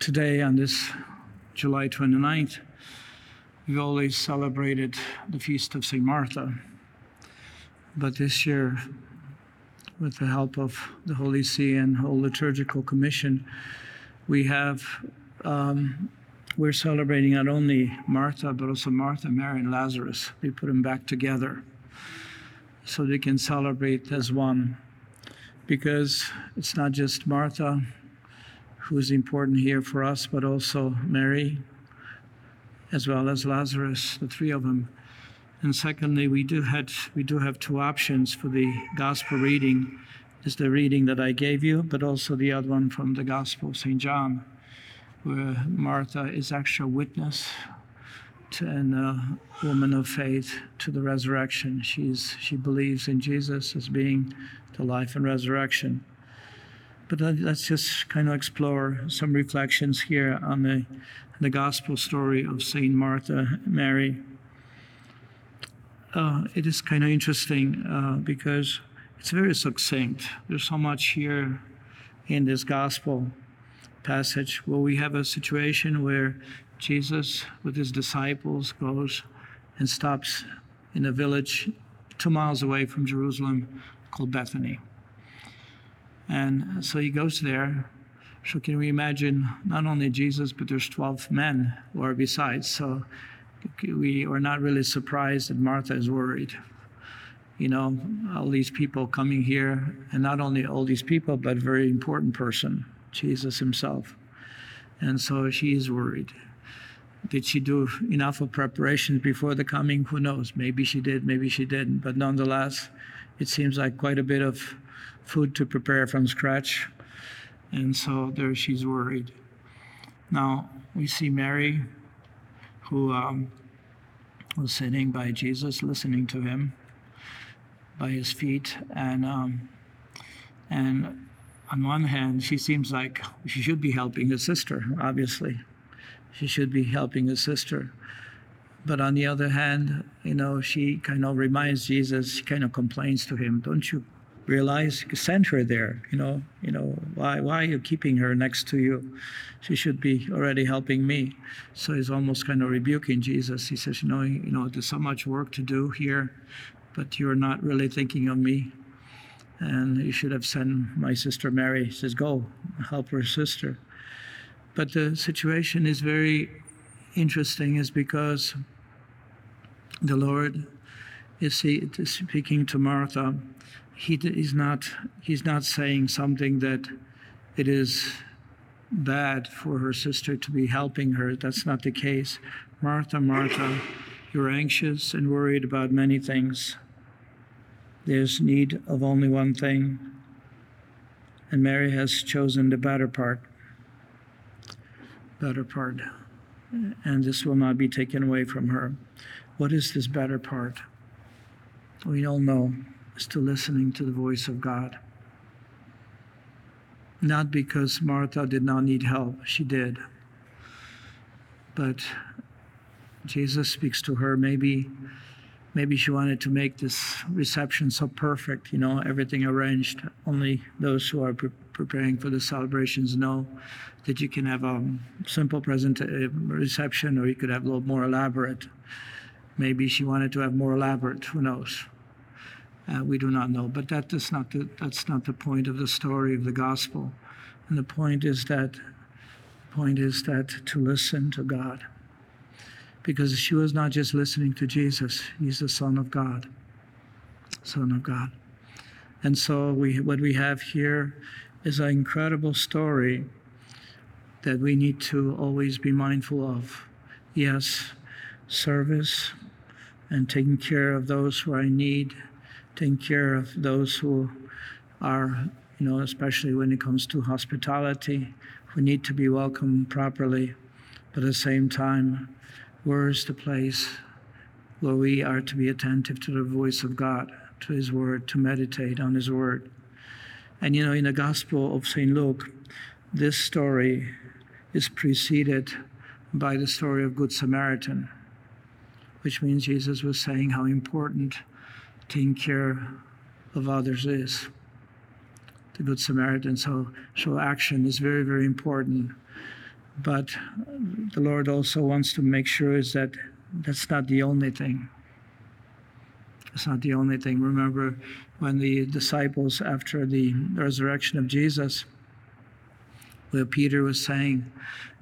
today, on this July 29th, we've always celebrated the feast of St. Martha. But this year, with the help of the Holy See and whole liturgical commission, we have um, we're celebrating not only Martha, but also Martha, Mary, and Lazarus. We put them back together so they can celebrate as one. Because it's not just Martha who is important here for us, but also Mary, as well as Lazarus, the three of them. And secondly, we do had we do have two options for the gospel reading. Is the reading that I gave you, but also the other one from the Gospel of St. John, where Martha is actual witness to, and a woman of faith to the resurrection. She's she believes in Jesus as being the life and resurrection. But let's just kind of explore some reflections here on the the gospel story of Saint Martha Mary. Uh, it is kind of interesting uh, because it's very succinct. There's so much here in this gospel passage where we have a situation where Jesus, with his disciples, goes and stops in a village two miles away from Jerusalem called Bethany. And so he goes there. So can we imagine not only Jesus, but there's 12 men are besides. So we are not really surprised that Martha is worried. You know, all these people coming here, and not only all these people, but very important person, Jesus himself. And so she is worried. Did she do enough of preparations before the coming? Who knows? Maybe she did, maybe she didn't. But nonetheless, it seems like quite a bit of food to prepare from scratch. And so there she's worried. Now, we see Mary, who um, was sitting by Jesus, listening to him by his feet. And, um, and on one hand, she seems like she should be helping his sister, obviously. She should be helping his sister. But on the other hand, you know, she kind of reminds Jesus, she kind of complains to him, don't you realize send her there you know you know why why are you keeping her next to you? She should be already helping me. So he's almost kind of rebuking jesus. He says you know you know there's so much work to do here but you're not really thinking of me. And you should have sent my sister mary. He says go help her sister. But the situation is very interesting is because the lord is he speaking to martha he is not he's not saying something that it is bad for her sister to be helping her. That's not the case. Martha martha you're anxious and worried about many things. There's need of only one thing and mary has chosen the better part better part and this will not be taken away from her. What is this better part? We all know to listening to the voice of God. Not because Martha did not need help, she did. But Jesus speaks to her. Maybe, maybe she wanted to make this reception so perfect, you know, everything arranged. Only those who are pre- preparing for the celebrations know that you can have a simple present uh, reception or you could have a little more elaborate. Maybe she wanted to have more elaborate, who knows? Uh, we do not know, but that is not the, that's not the point of the story of the gospel. And the point is that point is that to listen to God. Because she was not just listening to Jesus, he's the Son of God. Son of God. And so we what we have here is an incredible story that we need to always be mindful of. Yes, service and taking care of those who are in need taking care of those who are, you know, especially when it comes to hospitality, who need to be welcomed properly. But at the same time, where is the place where we are to be attentive to the voice of God, to His Word, to meditate on His Word? And you know, in the Gospel of St. Luke, this story is preceded by the story of Good Samaritan, which means Jesus was saying how important taking care of others is. The Good Samaritan. So, so action is very, very important. But the Lord also wants to make sure is that that's not the only thing. It's not the only thing. Remember when the disciples, after the resurrection of Jesus, where Peter was saying,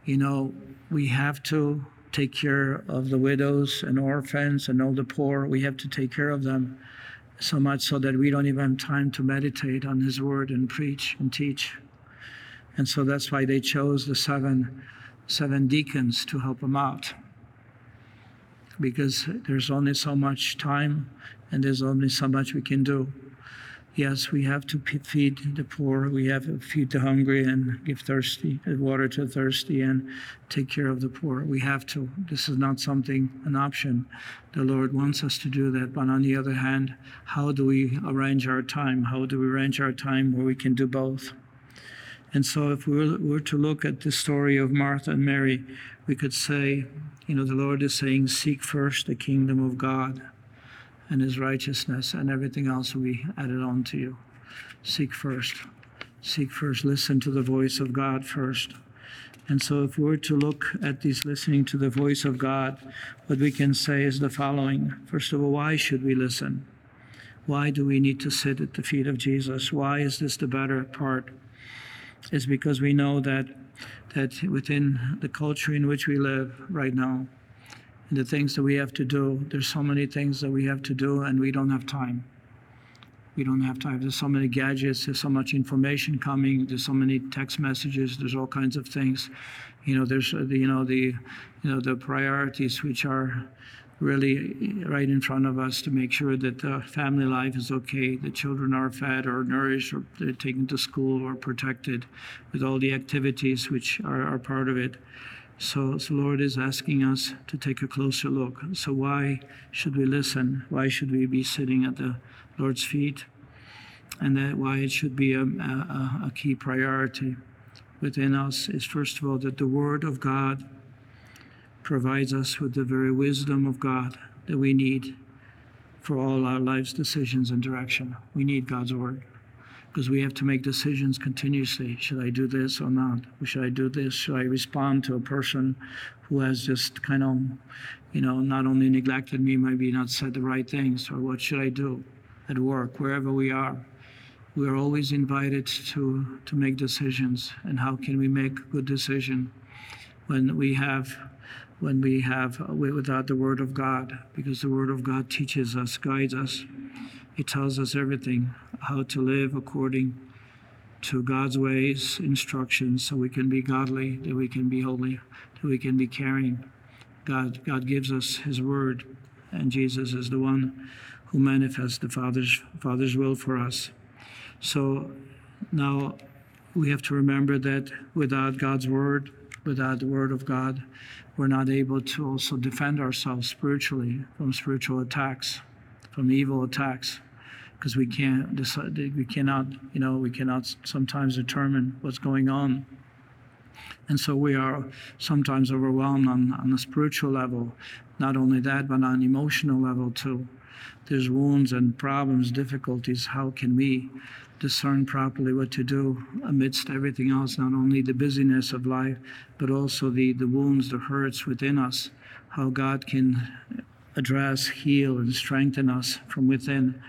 you know, we have to take care of the widows and orphans and all the poor. We have to take care of them so much so that we don't even have time to meditate on His Word and preach and teach. And so that's why they chose the seven seven deacons to help them out. Because there's only so much time and there's only so much we can do. Yes, we have to feed the poor, we have to feed the hungry and give thirsty uh, water to thirsty and take care of the poor. We have to. This is not something an option. The Lord wants us to do that. But on the other hand, how do we arrange our time? How do we arrange our time where we can do both? And so, if we were to look at the story of Martha and Mary, we could say, you know, the Lord is saying, Seek first the kingdom of God and his righteousness, and everything else will be added on to you. Seek first. Seek first. Listen to the voice of God first. And so, if we were to look at this listening to the voice of God, what we can say is the following First of all, why should we listen? Why do we need to sit at the feet of Jesus? Why is this the better part? It's because we know that, that within the culture in which we live right now, the things that we have to do. There's so many things that we have to do, and we don't have time. We don't have time. There's so many gadgets. There's so much information coming. There's so many text messages. There's all kinds of things. You know, there's uh, the, you know the you know the priorities which are really right in front of us to make sure that the family life is okay, the children are fed or nourished or they're taken to school or protected with all the activities which are, are part of it. So, so Lord is asking us to take a closer look. So why should we listen? Why should we be sitting at the Lord's feet? And that why it should be a, a, a key priority within us is first of all that the Word of God provides us with the very wisdom of God that we need for all our life's decisions and direction. We need God's Word because we have to make decisions continuously. Should I do this or not? Should I do this? Should I respond to a person who has just kind of, you know, not only neglected me, maybe not said the right things? Or what should I do at work, wherever we are? We are always invited to, to make decisions. And how can we make good decision when we have when we have without the word of God because the word of God teaches us, guides us. It tells us everything how to live according to God's ways, instructions, so we can be godly, that we can be holy, that we can be caring. God, God gives us His word, and Jesus is the one who manifests the Father's, Father's will for us. So now we have to remember that without God's word, without the word of God, we're not able to also defend ourselves spiritually from spiritual attacks, from evil attacks because we can't decide, we cannot, you know, we cannot sometimes determine what's going on. And so we are sometimes overwhelmed on, on a spiritual level. Not only that, but on an emotional level too. There's wounds and problems, difficulties. How can we discern properly what to do amidst everything else, not only the busyness of life, but also the, the wounds, the hurts within us, how God can address, heal, and strengthen us from within.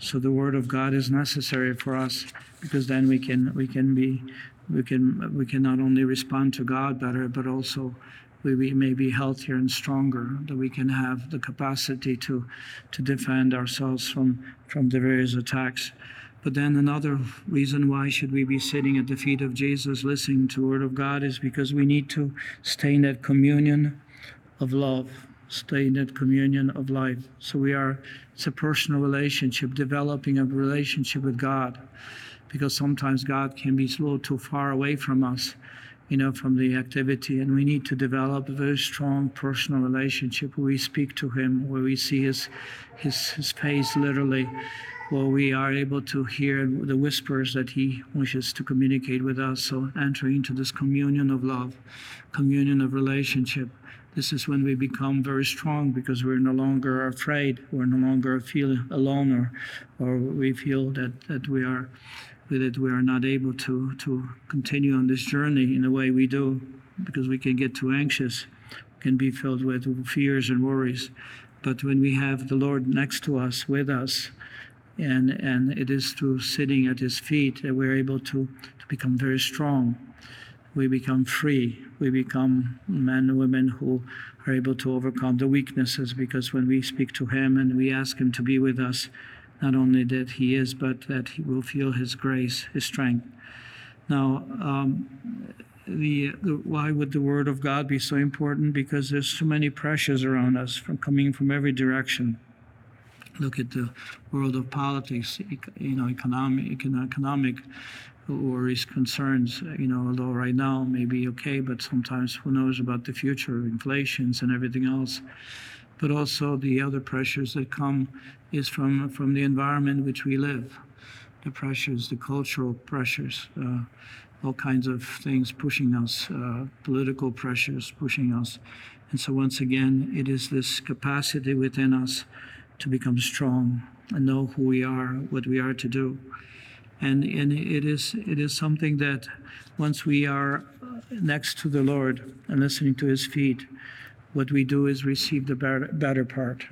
So the word of God is necessary for us because then we can we can be we can we can not only respond to God better, but also we, we may be healthier and stronger. That we can have the capacity to to defend ourselves from from the various attacks. But then another reason why should we be sitting at the feet of Jesus listening to word of God is because we need to stay in that communion of love stay in that communion of life. So we are, it's a personal relationship, developing a relationship with God, because sometimes God can be a little too far away from us, you know, from the activity, and we need to develop a very strong personal relationship where we speak to Him, where we see His, His, His face literally. Where we are able to hear the whispers that He wishes to communicate with us. So, entering into this communion of love, communion of relationship, this is when we become very strong because we're no longer afraid. We're no longer feel alone or, or we feel that, that we are that we are not able to, to continue on this journey in the way we do because we can get too anxious, can be filled with fears and worries. But when we have the Lord next to us, with us, and, and it is through sitting at his feet that we're able to, to become very strong. We become free. We become men and women who are able to overcome the weaknesses because when we speak to him and we ask him to be with us, not only that he is, but that he will feel his grace, his strength. Now, um, the, the, why would the word of God be so important? Because there's so many pressures around us from coming from every direction. Look at the world of politics, you know, economic, economic worries, concerns. You know, although right now may be okay, but sometimes who knows about the future, of inflations and everything else. But also the other pressures that come is from from the environment in which we live, the pressures, the cultural pressures. Uh, all kinds of things pushing us, uh, political pressures pushing us. And so, once again, it is this capacity within us to become strong and know who we are, what we are to do. And, and it, is, it is something that once we are next to the Lord and listening to his feet, what we do is receive the better, better part,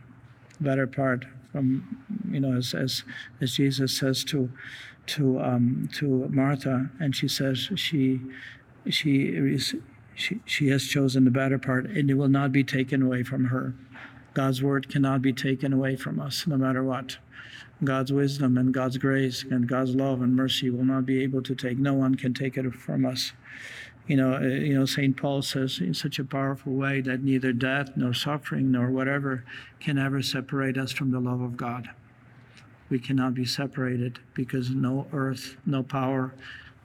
better part from, you know, as, as, as Jesus says to, to, um, to Martha, and she says she, she, is, she, she has chosen the better part, and it will not be taken away from her. God's word cannot be taken away from us, no matter what. God's wisdom and God's grace and God's love and mercy will not be able to take. No one can take it from us. You know, uh, you know. Saint Paul says in such a powerful way that neither death nor suffering nor whatever can ever separate us from the love of God we cannot be separated because no earth, no power,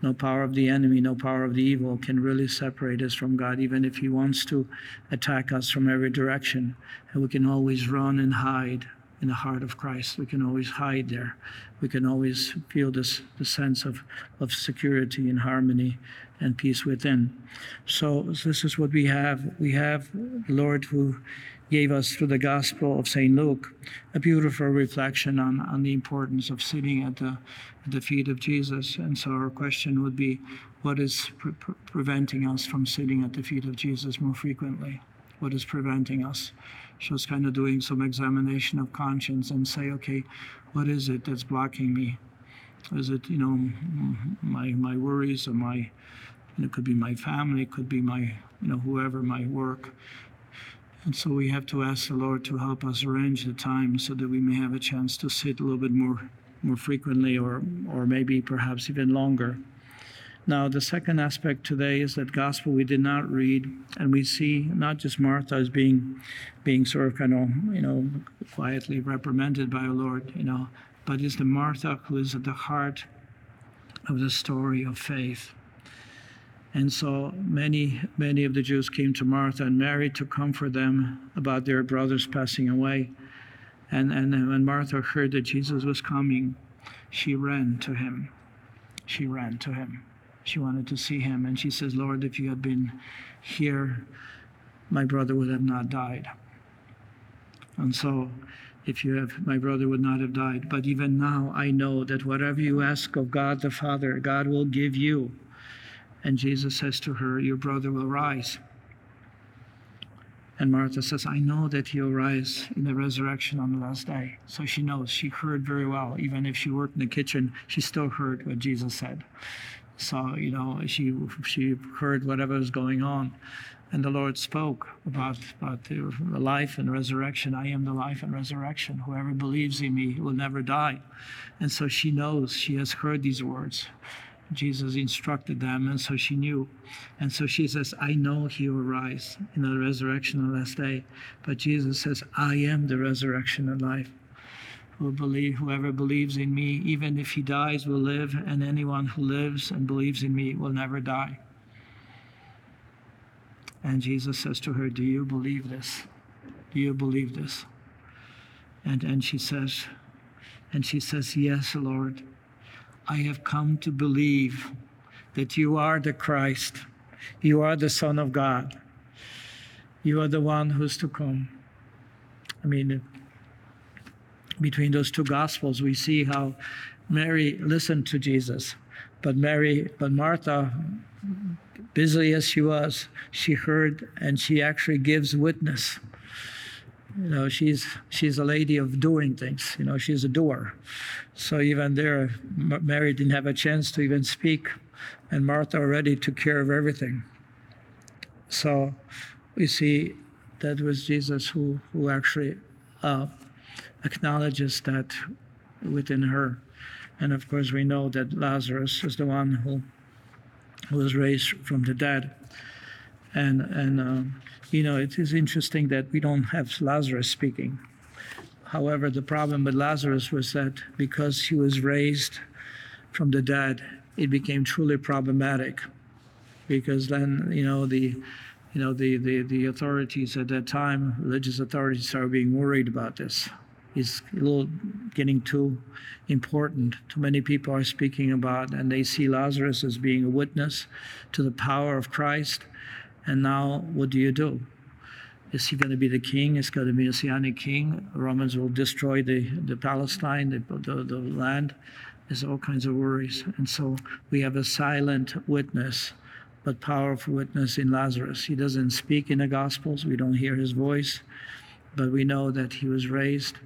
no power of the enemy, no power of the evil can really separate us from God, even if He wants to attack us from every direction. And we can always run and hide in the heart of Christ. We can always hide there. We can always feel this the sense of, of security and harmony and peace within. So this is what we have. We have the Lord who gave us through the Gospel of St. Luke a beautiful reflection on, on the importance of sitting at the, at the feet of Jesus. And so our question would be what is pre- preventing us from sitting at the feet of Jesus more frequently? What is preventing us? Just kind of doing some examination of conscience and say, okay, what is it that's blocking me? Is it, you know, my, my worries or my, it could be my family, it could be my, you know, whoever, my work. And so we have to ask the Lord to help us arrange the time so that we may have a chance to sit a little bit more more frequently or or maybe perhaps even longer. Now the second aspect today is that gospel we did not read and we see not just Martha as being being sort of kind of, you know, quietly reprimanded by our Lord, you know, but it's the Martha who is at the heart of the story of faith. And so many, many of the Jews came to Martha and Mary to comfort them about their brothers passing away. And, and when Martha heard that Jesus was coming, she ran to him. She ran to him. She wanted to see him. And she says, Lord, if you had been here, my brother would have not died. And so, if you have, my brother would not have died. But even now, I know that whatever you ask of God the Father, God will give you. And Jesus says to her, Your brother will rise. And Martha says, I know that he'll rise in the resurrection on the last day. So she knows. She heard very well. Even if she worked in the kitchen, she still heard what Jesus said. So, you know, she, she heard whatever was going on. And the Lord spoke about, about the life and resurrection. I am the life and resurrection. Whoever believes in me will never die. And so she knows, she has heard these words. Jesus instructed them, and so she knew. And so she says, I know he will rise in the resurrection on the last day. But Jesus says, I am the resurrection and life. Who believe, whoever believes in me, even if he dies, will live, and anyone who lives and believes in me will never die. And Jesus says to her, Do you believe this? Do you believe this? And and she says, and she says, Yes, Lord. I have come to believe that you are the Christ, you are the Son of God, you are the one who's to come. I mean, between those two gospels, we see how Mary listened to Jesus, but Mary, but Martha busy as she was, she heard and she actually gives witness. You know, she's she's a lady of doing things. You know, she's a doer. So even there, Mary didn't have a chance to even speak, and Martha already took care of everything. So we see that was Jesus who who actually uh, acknowledges that within her, and of course we know that Lazarus is the one who was raised from the dead. And, and um, you know, it is interesting that we don't have Lazarus speaking. However, the problem with Lazarus was that because he was raised from the dead, it became truly problematic. Because then, you know, the you know the, the, the authorities at that time, religious authorities, started being worried about this is a little getting too important. Too many people are speaking about, and they see Lazarus as being a witness to the power of Christ. And now, what do you do? Is he going to be the king? Is going to be a messianic king? Romans will destroy the, the Palestine, the, the, the land. There's all kinds of worries. And so we have a silent witness, but powerful witness in Lazarus. He doesn't speak in the Gospels, we don't hear his voice, but we know that he was raised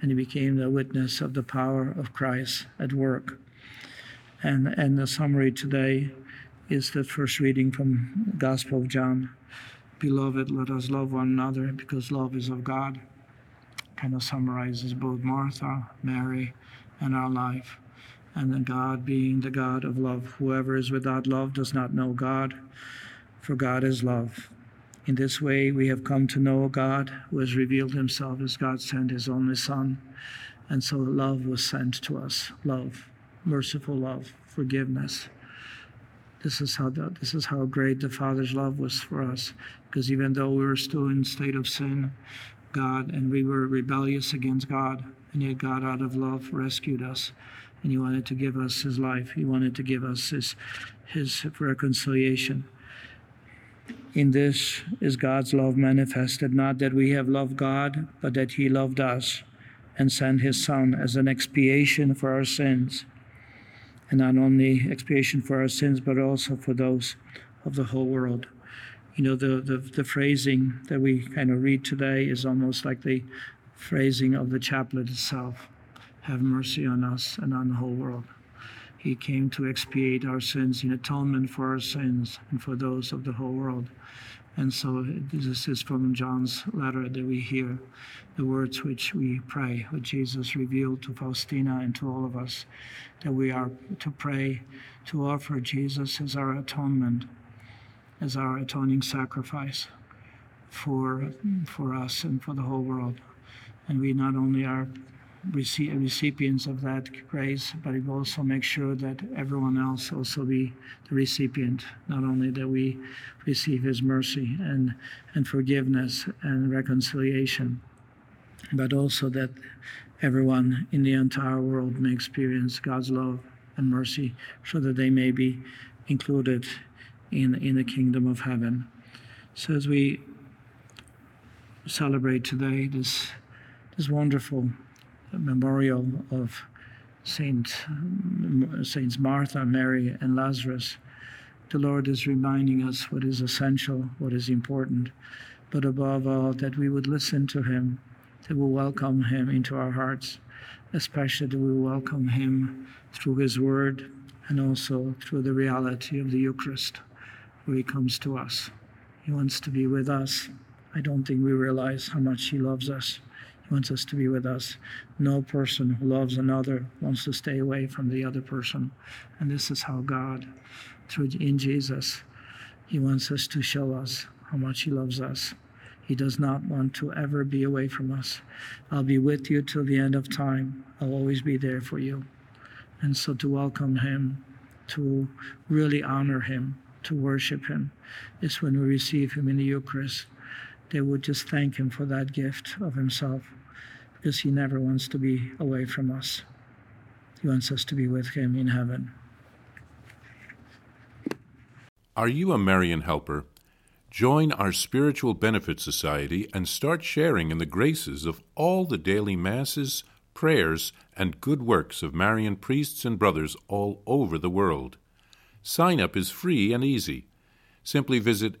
and he became the witness of the power of Christ at work. And, and the summary today is the first reading from Gospel of John. Beloved, let us love one another because love is of God. Kind of summarizes both Martha, Mary, and our life. And then God being the God of love. Whoever is without love does not know God, for God is love. In this way, we have come to know God who has revealed himself as God sent his only Son. And so love was sent to us love, merciful love, forgiveness. This is how the, this is how great the Father's love was for us. Because even though we were still in state of sin, God and we were rebellious against God, and yet God, out of love, rescued us, and He wanted to give us His life. He wanted to give us His His reconciliation. In this is God's love manifested, not that we have loved God, but that He loved us and sent His Son as an expiation for our sins. And not only expiation for our sins, but also for those of the whole world. You know, the, the, the phrasing that we kind of read today is almost like the phrasing of the chaplet itself Have mercy on us and on the whole world. He came to expiate our sins in atonement for our sins and for those of the whole world. And so this is from John's letter that we hear the words which we pray, which Jesus revealed to Faustina and to all of us, that we are to pray, to offer Jesus as our atonement, as our atoning sacrifice for, for us and for the whole world. And we not only are recipients of that grace, but it will also make sure that everyone else also be the recipient, not only that we receive His mercy and, and forgiveness and reconciliation, but also that everyone in the entire world may experience God's love and mercy so that they may be included in, in the kingdom of heaven. So as we celebrate today this, this wonderful memorial of Saint, Saints Martha, Mary, and Lazarus, the Lord is reminding us what is essential, what is important, but above all, that we would listen to Him, that we welcome Him into our hearts, especially that we welcome Him through His Word and also through the reality of the Eucharist, where He comes to us. He wants to be with us. I don't think we realize how much He loves us. Wants us to be with us. No person who loves another wants to stay away from the other person. And this is how God, through in Jesus, He wants us to show us how much He loves us. He does not want to ever be away from us. I'll be with you till the end of time. I'll always be there for you. And so to welcome Him, to really honor Him, to worship Him, is when we receive Him in the Eucharist they would just thank Him for that gift of Himself because He never wants to be away from us. He wants us to be with Him in heaven. Are you a Marian helper? Join our Spiritual Benefit Society and start sharing in the graces of all the daily masses, prayers, and good works of Marian priests and brothers all over the world. Sign up is free and easy. Simply visit